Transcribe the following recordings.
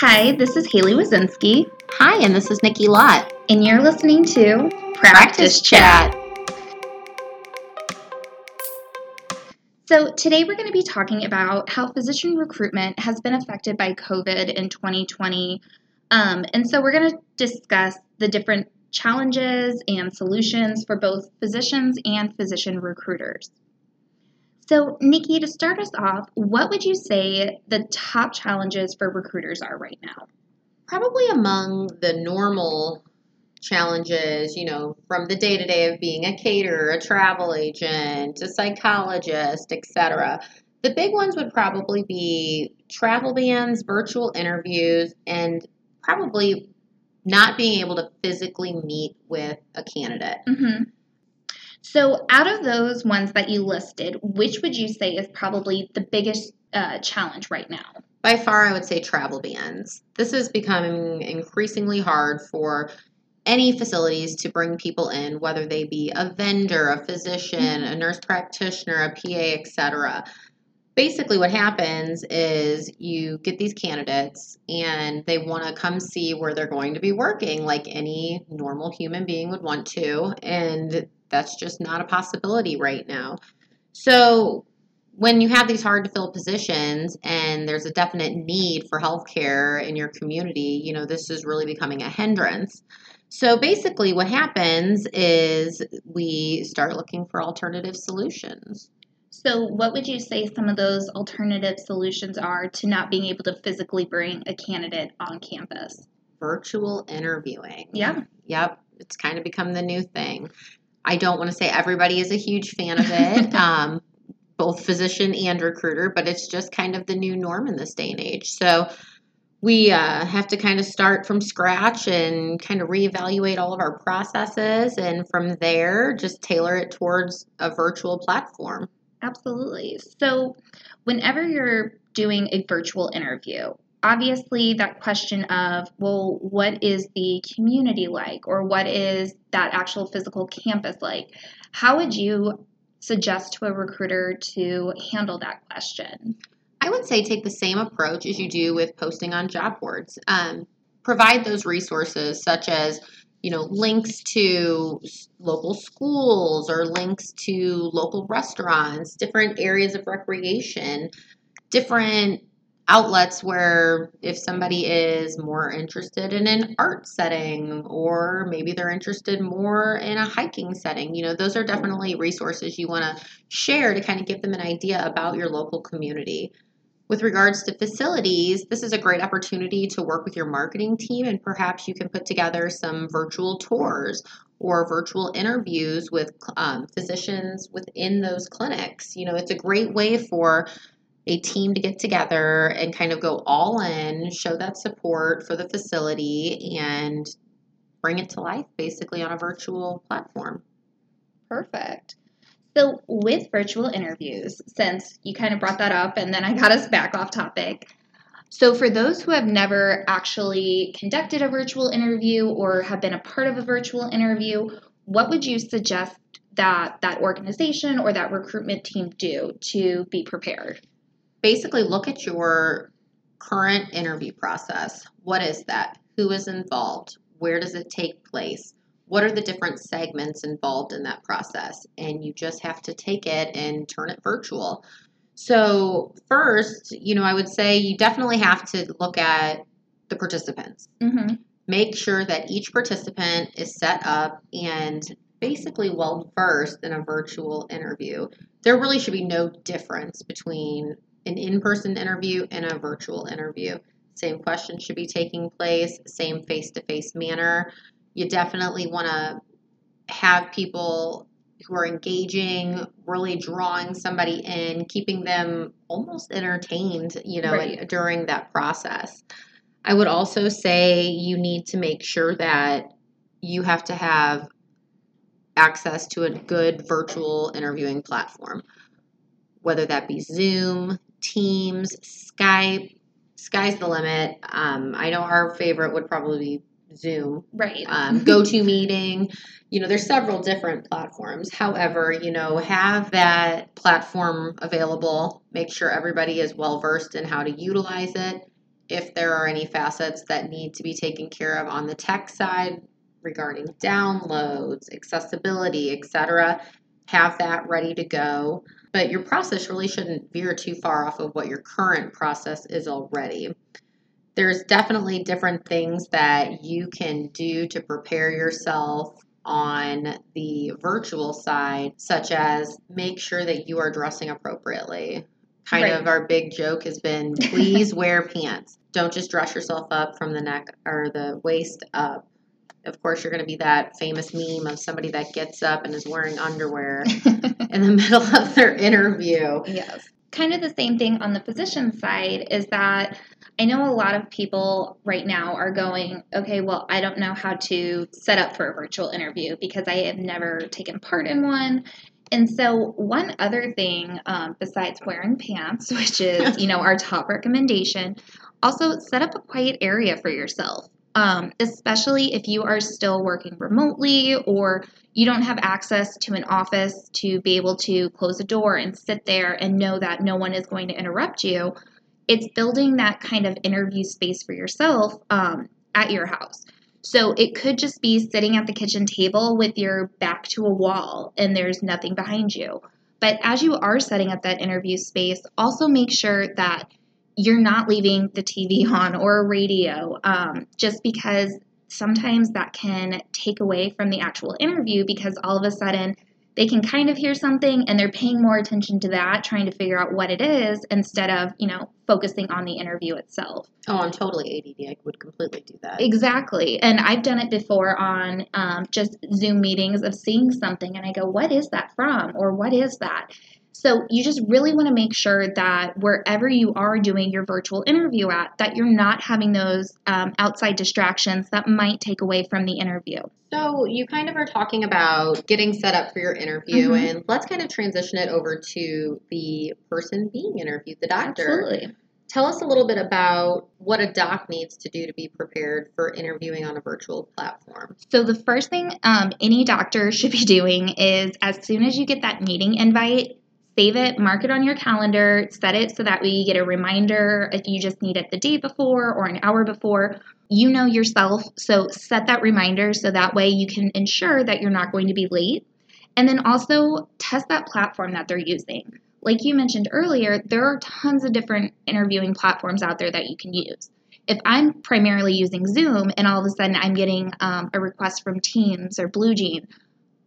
Hi, this is Haley Wazinski, Hi, and this is Nikki Lott. and you're listening to Practice Chat. So, today we're going to be talking about how physician recruitment has been affected by COVID in 2020. Um, and so, we're going to discuss the different challenges and solutions for both physicians and physician recruiters. So, Nikki, to start us off, what would you say the top challenges for recruiters are right now? Probably among the normal challenges, you know, from the day to day of being a caterer, a travel agent, a psychologist, etc. The big ones would probably be travel bans, virtual interviews, and probably not being able to physically meet with a candidate. Mm-hmm. So, out of those ones that you listed, which would you say is probably the biggest uh, challenge right now? By far, I would say travel bans. This is becoming increasingly hard for any facilities to bring people in, whether they be a vendor, a physician, a nurse practitioner, a PA, etc. Basically, what happens is you get these candidates and they want to come see where they're going to be working, like any normal human being would want to. And that's just not a possibility right now. So, when you have these hard to fill positions and there's a definite need for healthcare in your community, you know, this is really becoming a hindrance. So basically, what happens is we start looking for alternative solutions. So, what would you say some of those alternative solutions are to not being able to physically bring a candidate on campus? Virtual interviewing. Yeah. Yep, it's kind of become the new thing. I don't want to say everybody is a huge fan of it, um, both physician and recruiter, but it's just kind of the new norm in this day and age. So we uh, have to kind of start from scratch and kind of reevaluate all of our processes, and from there, just tailor it towards a virtual platform. Absolutely. So, whenever you're doing a virtual interview, obviously that question of, well, what is the community like or what is that actual physical campus like? How would you suggest to a recruiter to handle that question? I would say take the same approach as you do with posting on job boards. Um, provide those resources such as you know links to local schools or links to local restaurants different areas of recreation different outlets where if somebody is more interested in an art setting or maybe they're interested more in a hiking setting you know those are definitely resources you want to share to kind of give them an idea about your local community with regards to facilities, this is a great opportunity to work with your marketing team and perhaps you can put together some virtual tours or virtual interviews with um, physicians within those clinics. You know, it's a great way for a team to get together and kind of go all in, show that support for the facility, and bring it to life basically on a virtual platform. Perfect. So, with virtual interviews, since you kind of brought that up and then I got us back off topic, so for those who have never actually conducted a virtual interview or have been a part of a virtual interview, what would you suggest that that organization or that recruitment team do to be prepared? Basically, look at your current interview process. What is that? Who is involved? Where does it take place? what are the different segments involved in that process and you just have to take it and turn it virtual so first you know i would say you definitely have to look at the participants mm-hmm. make sure that each participant is set up and basically well versed in a virtual interview there really should be no difference between an in-person interview and a virtual interview same questions should be taking place same face-to-face manner you definitely want to have people who are engaging, really drawing somebody in, keeping them almost entertained, you know, right. during that process. I would also say you need to make sure that you have to have access to a good virtual interviewing platform, whether that be Zoom, Teams, Skype. Sky's the limit. Um, I know our favorite would probably be Zoom, right? Um, GoToMeeting. You know, there's several different platforms. However, you know, have that platform available. Make sure everybody is well versed in how to utilize it, if there are any facets that need to be taken care of on the tech side regarding downloads, accessibility, etc. Have that ready to go. But your process really shouldn't veer too far off of what your current process is already. There's definitely different things that you can do to prepare yourself on the virtual side, such as make sure that you are dressing appropriately. Kind right. of our big joke has been please wear pants. Don't just dress yourself up from the neck or the waist up of course, you're going to be that famous meme of somebody that gets up and is wearing underwear in the middle of their interview. Yes. Kind of the same thing on the physician side is that I know a lot of people right now are going, okay, well, I don't know how to set up for a virtual interview because I have never taken part in one. And so, one other thing um, besides wearing pants, which is, you know, our top recommendation, also set up a quiet area for yourself um, especially if you are still working remotely or you don't have access to an office to be able to close a door and sit there and know that no one is going to interrupt you. It's building that kind of interview space for yourself um, at your house. So it could just be sitting at the kitchen table with your back to a wall and there's nothing behind you. But as you are setting up that interview space, also make sure that you're not leaving the TV on or a radio um, just because sometimes that can take away from the actual interview because all of a sudden they can kind of hear something and they're paying more attention to that, trying to figure out what it is instead of, you know, focusing on the interview itself. Oh, I'm totally ADD. I would completely do that. Exactly. And I've done it before on um, just Zoom meetings of seeing something and I go, what is that from? Or what is that? So you just really want to make sure that wherever you are doing your virtual interview at, that you're not having those um, outside distractions that might take away from the interview. So you kind of are talking about getting set up for your interview, mm-hmm. and let's kind of transition it over to the person being interviewed, the doctor. Absolutely. Tell us a little bit about what a doc needs to do to be prepared for interviewing on a virtual platform. So, the first thing um, any doctor should be doing is as soon as you get that meeting invite, save it, mark it on your calendar, set it so that way you get a reminder if you just need it the day before or an hour before. You know yourself, so set that reminder so that way you can ensure that you're not going to be late. And then also test that platform that they're using. Like you mentioned earlier, there are tons of different interviewing platforms out there that you can use. If I'm primarily using Zoom and all of a sudden I'm getting um, a request from Teams or BlueJean,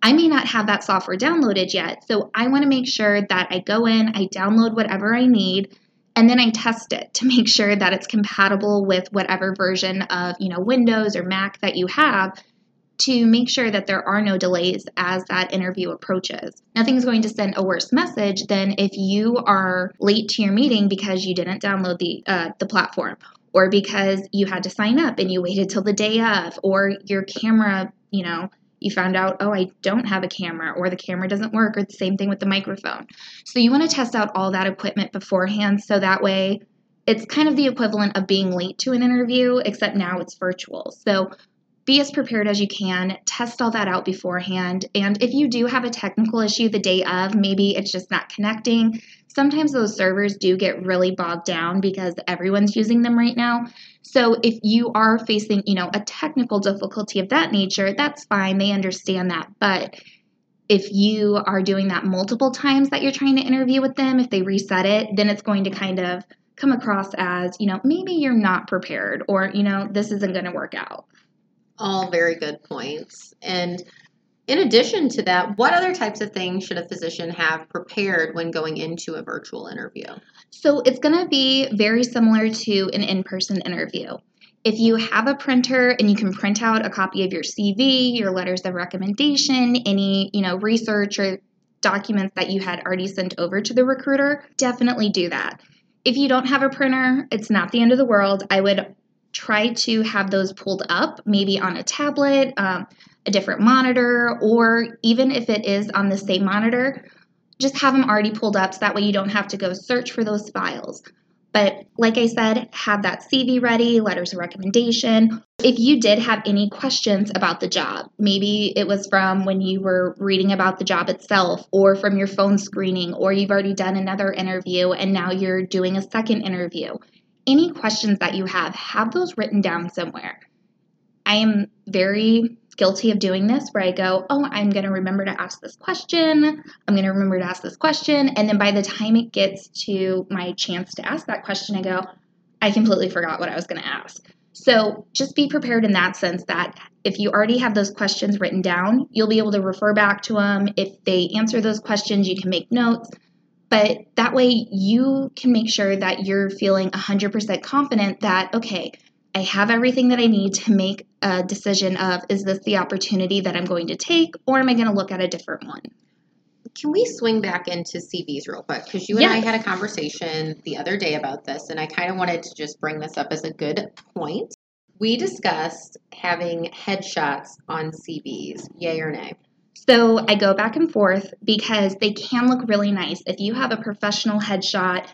I may not have that software downloaded yet. So I want to make sure that I go in, I download whatever I need, and then I test it to make sure that it's compatible with whatever version of, you know, Windows or Mac that you have to make sure that there are no delays as that interview approaches. Nothing's going to send a worse message than if you are late to your meeting because you didn't download the uh, the platform or because you had to sign up and you waited till the day of or your camera, you know, you found out, oh, I don't have a camera, or the camera doesn't work, or the same thing with the microphone. So you want to test out all that equipment beforehand so that way it's kind of the equivalent of being late to an interview, except now it's virtual. So be as prepared as you can, test all that out beforehand. And if you do have a technical issue the day of, maybe it's just not connecting, sometimes those servers do get really bogged down because everyone's using them right now. So if you are facing, you know, a technical difficulty of that nature, that's fine. They understand that. But if you are doing that multiple times that you're trying to interview with them, if they reset it, then it's going to kind of come across as, you know, maybe you're not prepared or, you know, this isn't going to work out. All very good points. And in addition to that, what other types of things should a physician have prepared when going into a virtual interview? So it's going to be very similar to an in person interview. If you have a printer and you can print out a copy of your CV, your letters of recommendation, any, you know, research or documents that you had already sent over to the recruiter, definitely do that. If you don't have a printer, it's not the end of the world. I would try to have those pulled up, maybe on a tablet. Um, a different monitor, or even if it is on the same monitor, just have them already pulled up so that way you don't have to go search for those files. But like I said, have that CV ready, letters of recommendation. If you did have any questions about the job, maybe it was from when you were reading about the job itself, or from your phone screening, or you've already done another interview and now you're doing a second interview. any questions that you have, have those written down somewhere. I am very guilty of doing this where I go, oh, I'm going to remember to ask this question. I'm going to remember to ask this question. And then by the time it gets to my chance to ask that question, I go, I completely forgot what I was going to ask. So just be prepared in that sense that if you already have those questions written down, you'll be able to refer back to them. If they answer those questions, you can make notes. But that way, you can make sure that you're feeling 100% confident that, okay, I have everything that I need to make a decision of is this the opportunity that I'm going to take or am I going to look at a different one? Can we swing back into CVs real quick? Because you and yes. I had a conversation the other day about this, and I kind of wanted to just bring this up as a good point. We discussed having headshots on CVs, yay or nay? So I go back and forth because they can look really nice. If you have a professional headshot,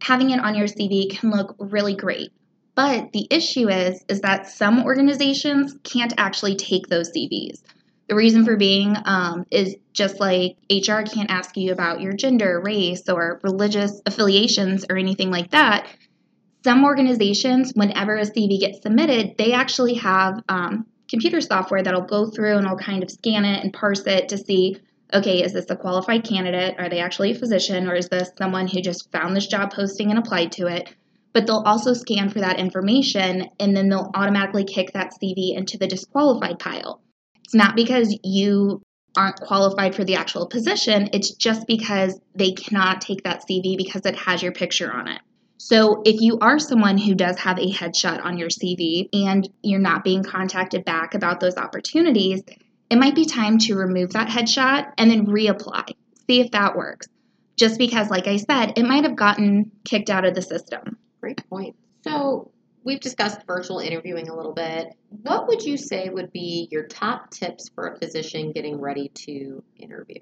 having it on your CV can look really great. But the issue is is that some organizations can't actually take those CVs. The reason for being um, is just like HR can't ask you about your gender, race, or religious affiliations or anything like that. Some organizations, whenever a CV gets submitted, they actually have um, computer software that'll go through and will kind of scan it and parse it to see okay, is this a qualified candidate? Are they actually a physician? Or is this someone who just found this job posting and applied to it? But they'll also scan for that information and then they'll automatically kick that CV into the disqualified pile. It's not because you aren't qualified for the actual position, it's just because they cannot take that CV because it has your picture on it. So, if you are someone who does have a headshot on your CV and you're not being contacted back about those opportunities, it might be time to remove that headshot and then reapply. See if that works. Just because, like I said, it might have gotten kicked out of the system. Great point. So, we've discussed virtual interviewing a little bit. What would you say would be your top tips for a physician getting ready to interview?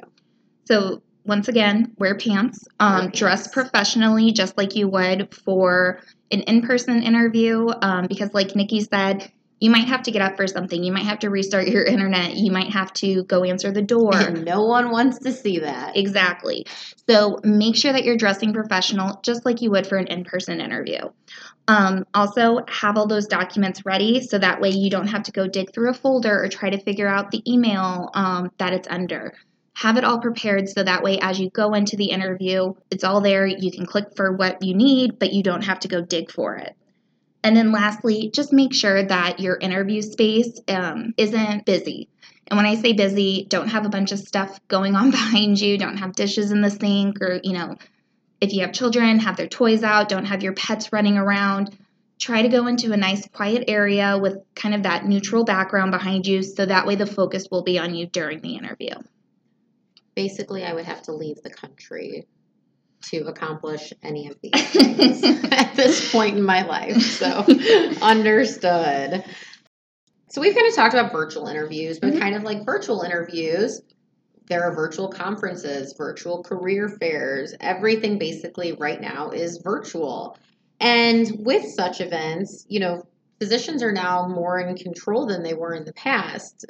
So, once again, wear pants. Um, dress professionally, just like you would for an in person interview. Um, because, like Nikki said, you might have to get up for something. You might have to restart your internet. You might have to go answer the door. And no one wants to see that. Exactly. So make sure that you're dressing professional just like you would for an in person interview. Um, also, have all those documents ready so that way you don't have to go dig through a folder or try to figure out the email um, that it's under. Have it all prepared so that way as you go into the interview, it's all there. You can click for what you need, but you don't have to go dig for it. And then lastly, just make sure that your interview space um, isn't busy. And when I say busy, don't have a bunch of stuff going on behind you, don't have dishes in the sink, or, you know, if you have children, have their toys out, don't have your pets running around. Try to go into a nice quiet area with kind of that neutral background behind you so that way the focus will be on you during the interview. Basically, I would have to leave the country to accomplish any of these things at this point in my life. So, understood. So, we've kind of talked about virtual interviews, but mm-hmm. kind of like virtual interviews, there are virtual conferences, virtual career fairs. Everything basically right now is virtual. And with such events, you know, physicians are now more in control than they were in the past.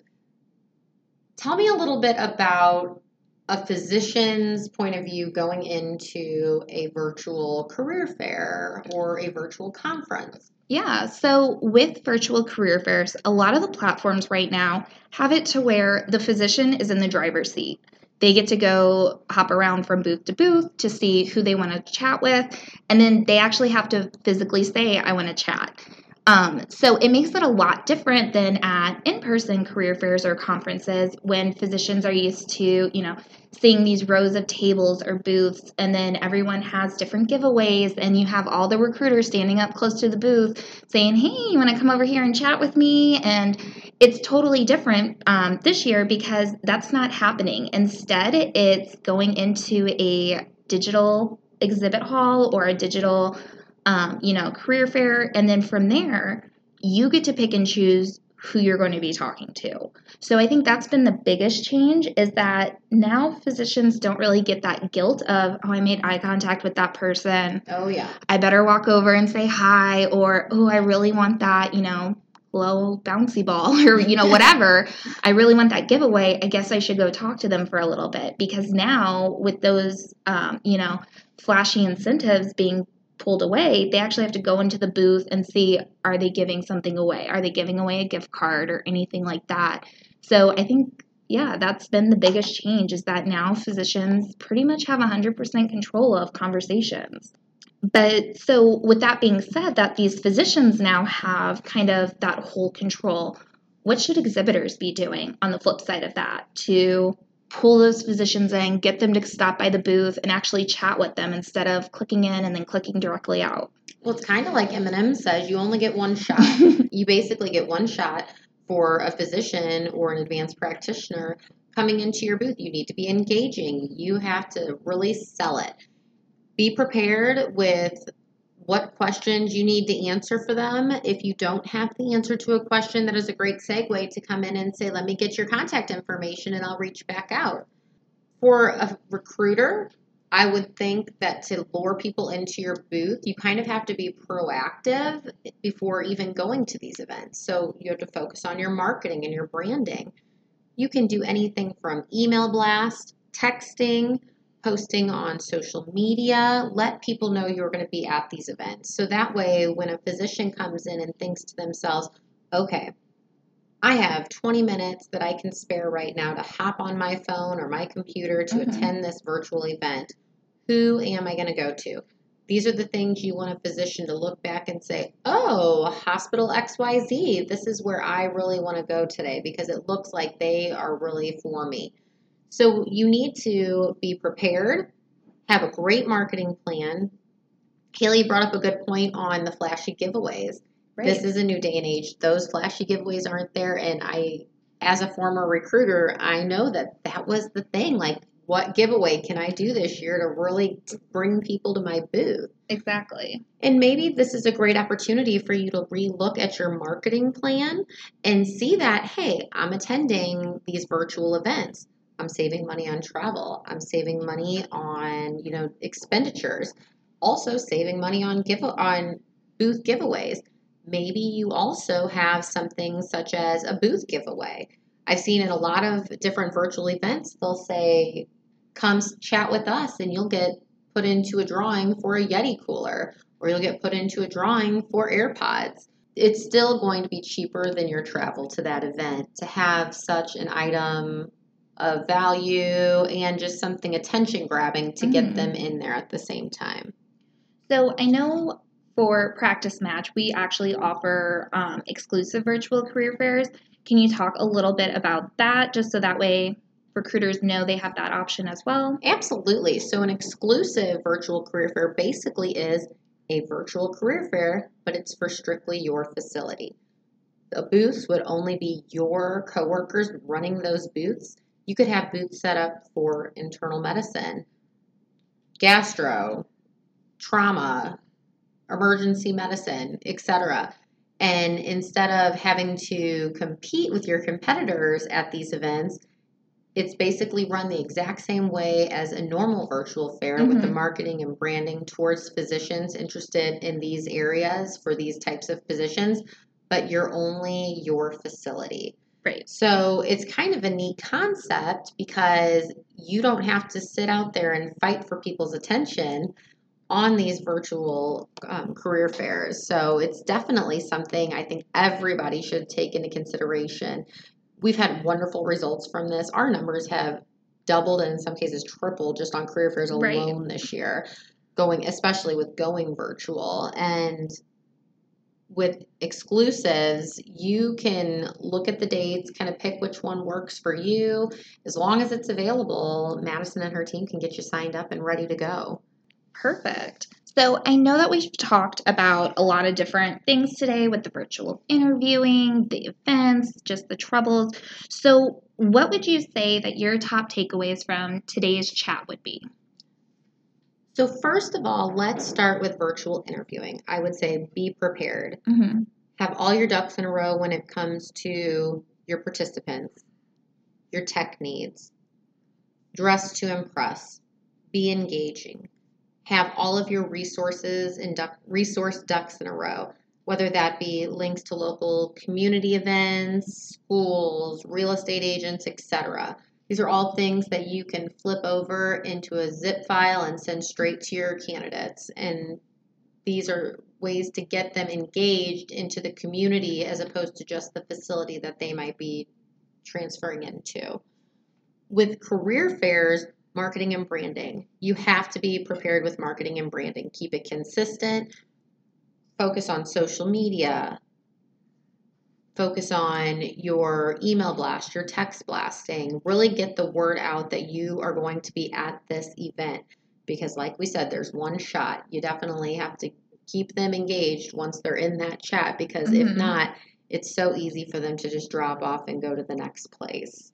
Tell me a little bit about a physician's point of view going into a virtual career fair or a virtual conference. Yeah, so with virtual career fairs, a lot of the platforms right now have it to where the physician is in the driver's seat. They get to go hop around from booth to booth to see who they want to chat with, and then they actually have to physically say, I want to chat. Um, so it makes it a lot different than at in-person career fairs or conferences when physicians are used to, you know, seeing these rows of tables or booths and then everyone has different giveaways and you have all the recruiters standing up close to the booth saying, hey, you want to come over here and chat with me? And it's totally different um, this year because that's not happening. Instead, it's going into a digital exhibit hall or a digital um, you know, career fair. And then from there, you get to pick and choose who you're going to be talking to. So I think that's been the biggest change is that now physicians don't really get that guilt of, oh, I made eye contact with that person. Oh, yeah. I better walk over and say hi, or, oh, I really want that, you know, low bouncy ball or you know whatever i really want that giveaway i guess i should go talk to them for a little bit because now with those um, you know flashy incentives being pulled away, they actually have to go into the booth and see are they giving something away? Are they giving away a gift card or anything like that? So I think yeah, that's been the biggest change is that now physicians pretty much have 100% control of conversations. But so, with that being said, that these physicians now have kind of that whole control, what should exhibitors be doing on the flip side of that to pull those physicians in, get them to stop by the booth and actually chat with them instead of clicking in and then clicking directly out? Well, it's kind of like Eminem says you only get one shot. you basically get one shot for a physician or an advanced practitioner coming into your booth. You need to be engaging, you have to really sell it be prepared with what questions you need to answer for them. If you don't have the answer to a question, that is a great segue to come in and say, Let me get your contact information and I'll reach back out. For a recruiter, I would think that to lure people into your booth, you kind of have to be proactive before even going to these events. So you have to focus on your marketing and your branding. You can do anything from email blast, texting, posting on social media. Let people know you're going to be at these events. So that way, when a physician comes in and thinks to themselves, okay, I have 20 minutes that I can spare right now to hop on my phone or my computer to mm-hmm. attend this virtual event. Who am I going to go to? These are the things you want a physician to look back and say, oh, hospital XYZ, this is where I really want to go today because it looks like they are really for me. So you need to be prepared, have a great marketing plan. Haley brought up a good point on the flashy giveaways. Right. This is a new day and age. Those flashy giveaways aren't there. And I, as a former recruiter, I know that that was the thing. Like, what giveaway can I do this year to really bring people to my booth? Exactly. And maybe this is a great opportunity for you to relook at your marketing plan and see that, hey, I'm attending these virtual events. I'm saving money on travel. I'm saving money on, you know, expenditures. Also saving money on give on booth giveaways. Maybe you also have something such as a booth giveaway. I've seen in a lot of different virtual events, they'll say, come chat with us and you'll get put into a drawing for a Yeti cooler or you'll get put into a drawing for AirPods. It's still going to be cheaper than your travel to that event to have such an item of value and just something attention grabbing to mm-hmm. get them in there at the same time. So I know for Practice Match, we actually offer um, exclusive virtual career fairs. Can you talk a little bit about that just so that way recruiters know they have that option as well? Absolutely. So, an exclusive virtual career fair basically is a virtual career fair, but it's for strictly your facility. The booths would only be your coworkers running those booths, you could have booths set up for internal medicine, gastro, trauma, emergency medicine, etc. And instead of having to compete with your competitors at these events, it's basically run the exact same way as a normal virtual fair mm-hmm. with the mm-hmm. marketing and branding towards physicians interested in these areas for these types of positions, but you're only your facility. Right. So it's kind of a neat concept because you don't have to sit out there and fight for people's attention on these virtual um, career fairs. So it's definitely something I think everybody should take into consideration. We've had wonderful results from this. Our numbers have doubled and in some cases tripled just on career fairs alone right. this year, going especially with going virtual. And with exclusives, you can look at the dates, kind of pick which one works for you. As long as it's available, Madison and her team can get you signed up and ready to go. Perfect. So I know that we've talked about a lot of different things today with the virtual interviewing, the events, just the troubles. So, what would you say that your top takeaways from today's chat would be? So, first of all, let's start with virtual interviewing. I would say be prepared. Mm-hmm. Have all your ducks in a row when it comes to your participants, your tech needs. Dress to impress. Be engaging. Have all of your resources and duck, resource ducks in a row, whether that be links to local community events, schools, real estate agents, etc. These are all things that you can flip over into a zip file and send straight to your candidates and these are ways to get them engaged into the community as opposed to just the facility that they might be transferring into. With career fairs, marketing and branding, you have to be prepared with marketing and branding. Keep it consistent, focus on social media, focus on your email blast, your text blasting, really get the word out that you are going to be at this event. Because, like we said, there's one shot. You definitely have to keep them engaged once they're in that chat because mm-hmm. if not, it's so easy for them to just drop off and go to the next place.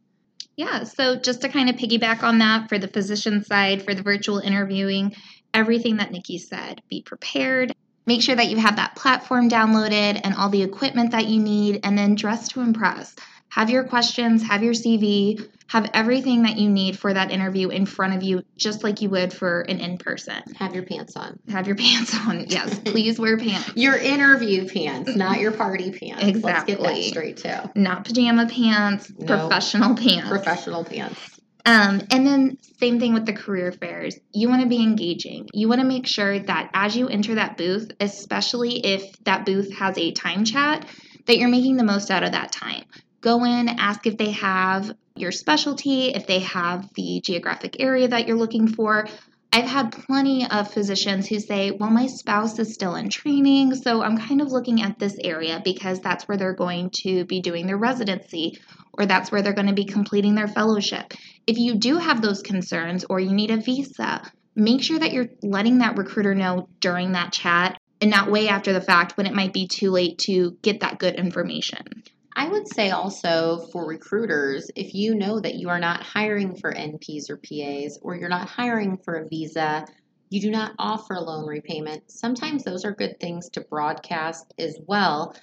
Yeah, so just to kind of piggyback on that for the physician side, for the virtual interviewing, everything that Nikki said, be prepared. Make sure that you have that platform downloaded and all the equipment that you need, and then dress to impress. Have your questions, have your CV, have everything that you need for that interview in front of you, just like you would for an in person. Have your pants on. Have your pants on. Yes, please wear pants. Your interview pants, not your party pants. Exactly. Let's get that straight too. Not pajama pants, professional pants. Professional pants. Um, and then same thing with the career fairs. You want to be engaging. You want to make sure that as you enter that booth, especially if that booth has a time chat, that you're making the most out of that time. Go in, ask if they have your specialty, if they have the geographic area that you're looking for. I've had plenty of physicians who say, Well, my spouse is still in training, so I'm kind of looking at this area because that's where they're going to be doing their residency or that's where they're going to be completing their fellowship. If you do have those concerns or you need a visa, make sure that you're letting that recruiter know during that chat and not way after the fact when it might be too late to get that good information. I would say also for recruiters, if you know that you are not hiring for NPs or PAs, or you're not hiring for a visa, you do not offer loan repayment, sometimes those are good things to broadcast as well,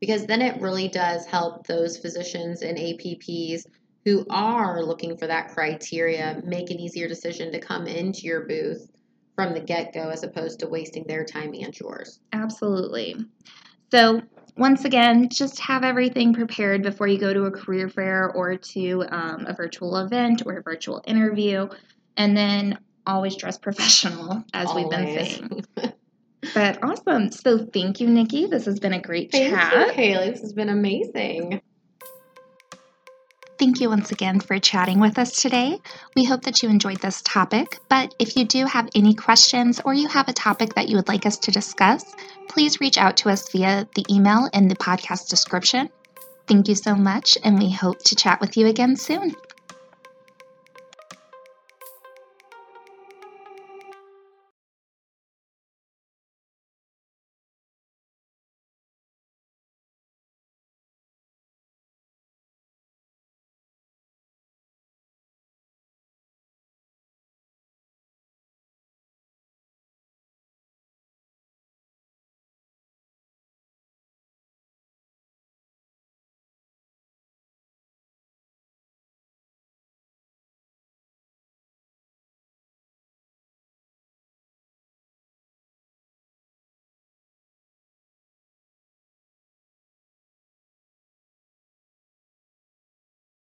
because then it really does help those physicians and APPs who are looking for that criteria make an easier decision to come into your booth from the get go as opposed to wasting their time and yours. Absolutely. So, once again, just have everything prepared before you go to a career fair or to um, a virtual event or a virtual interview. And then always dress professional, as always. we've been saying. but awesome. So thank you, Nikki. This has been a great thank chat. You, Haley. This has been amazing. Thank you once again for chatting with us today. We hope that you enjoyed this topic, but if you do have any questions or you have a topic that you would like us to discuss, please reach out to us via the email in the podcast description. Thank you so much, and we hope to chat with you again soon.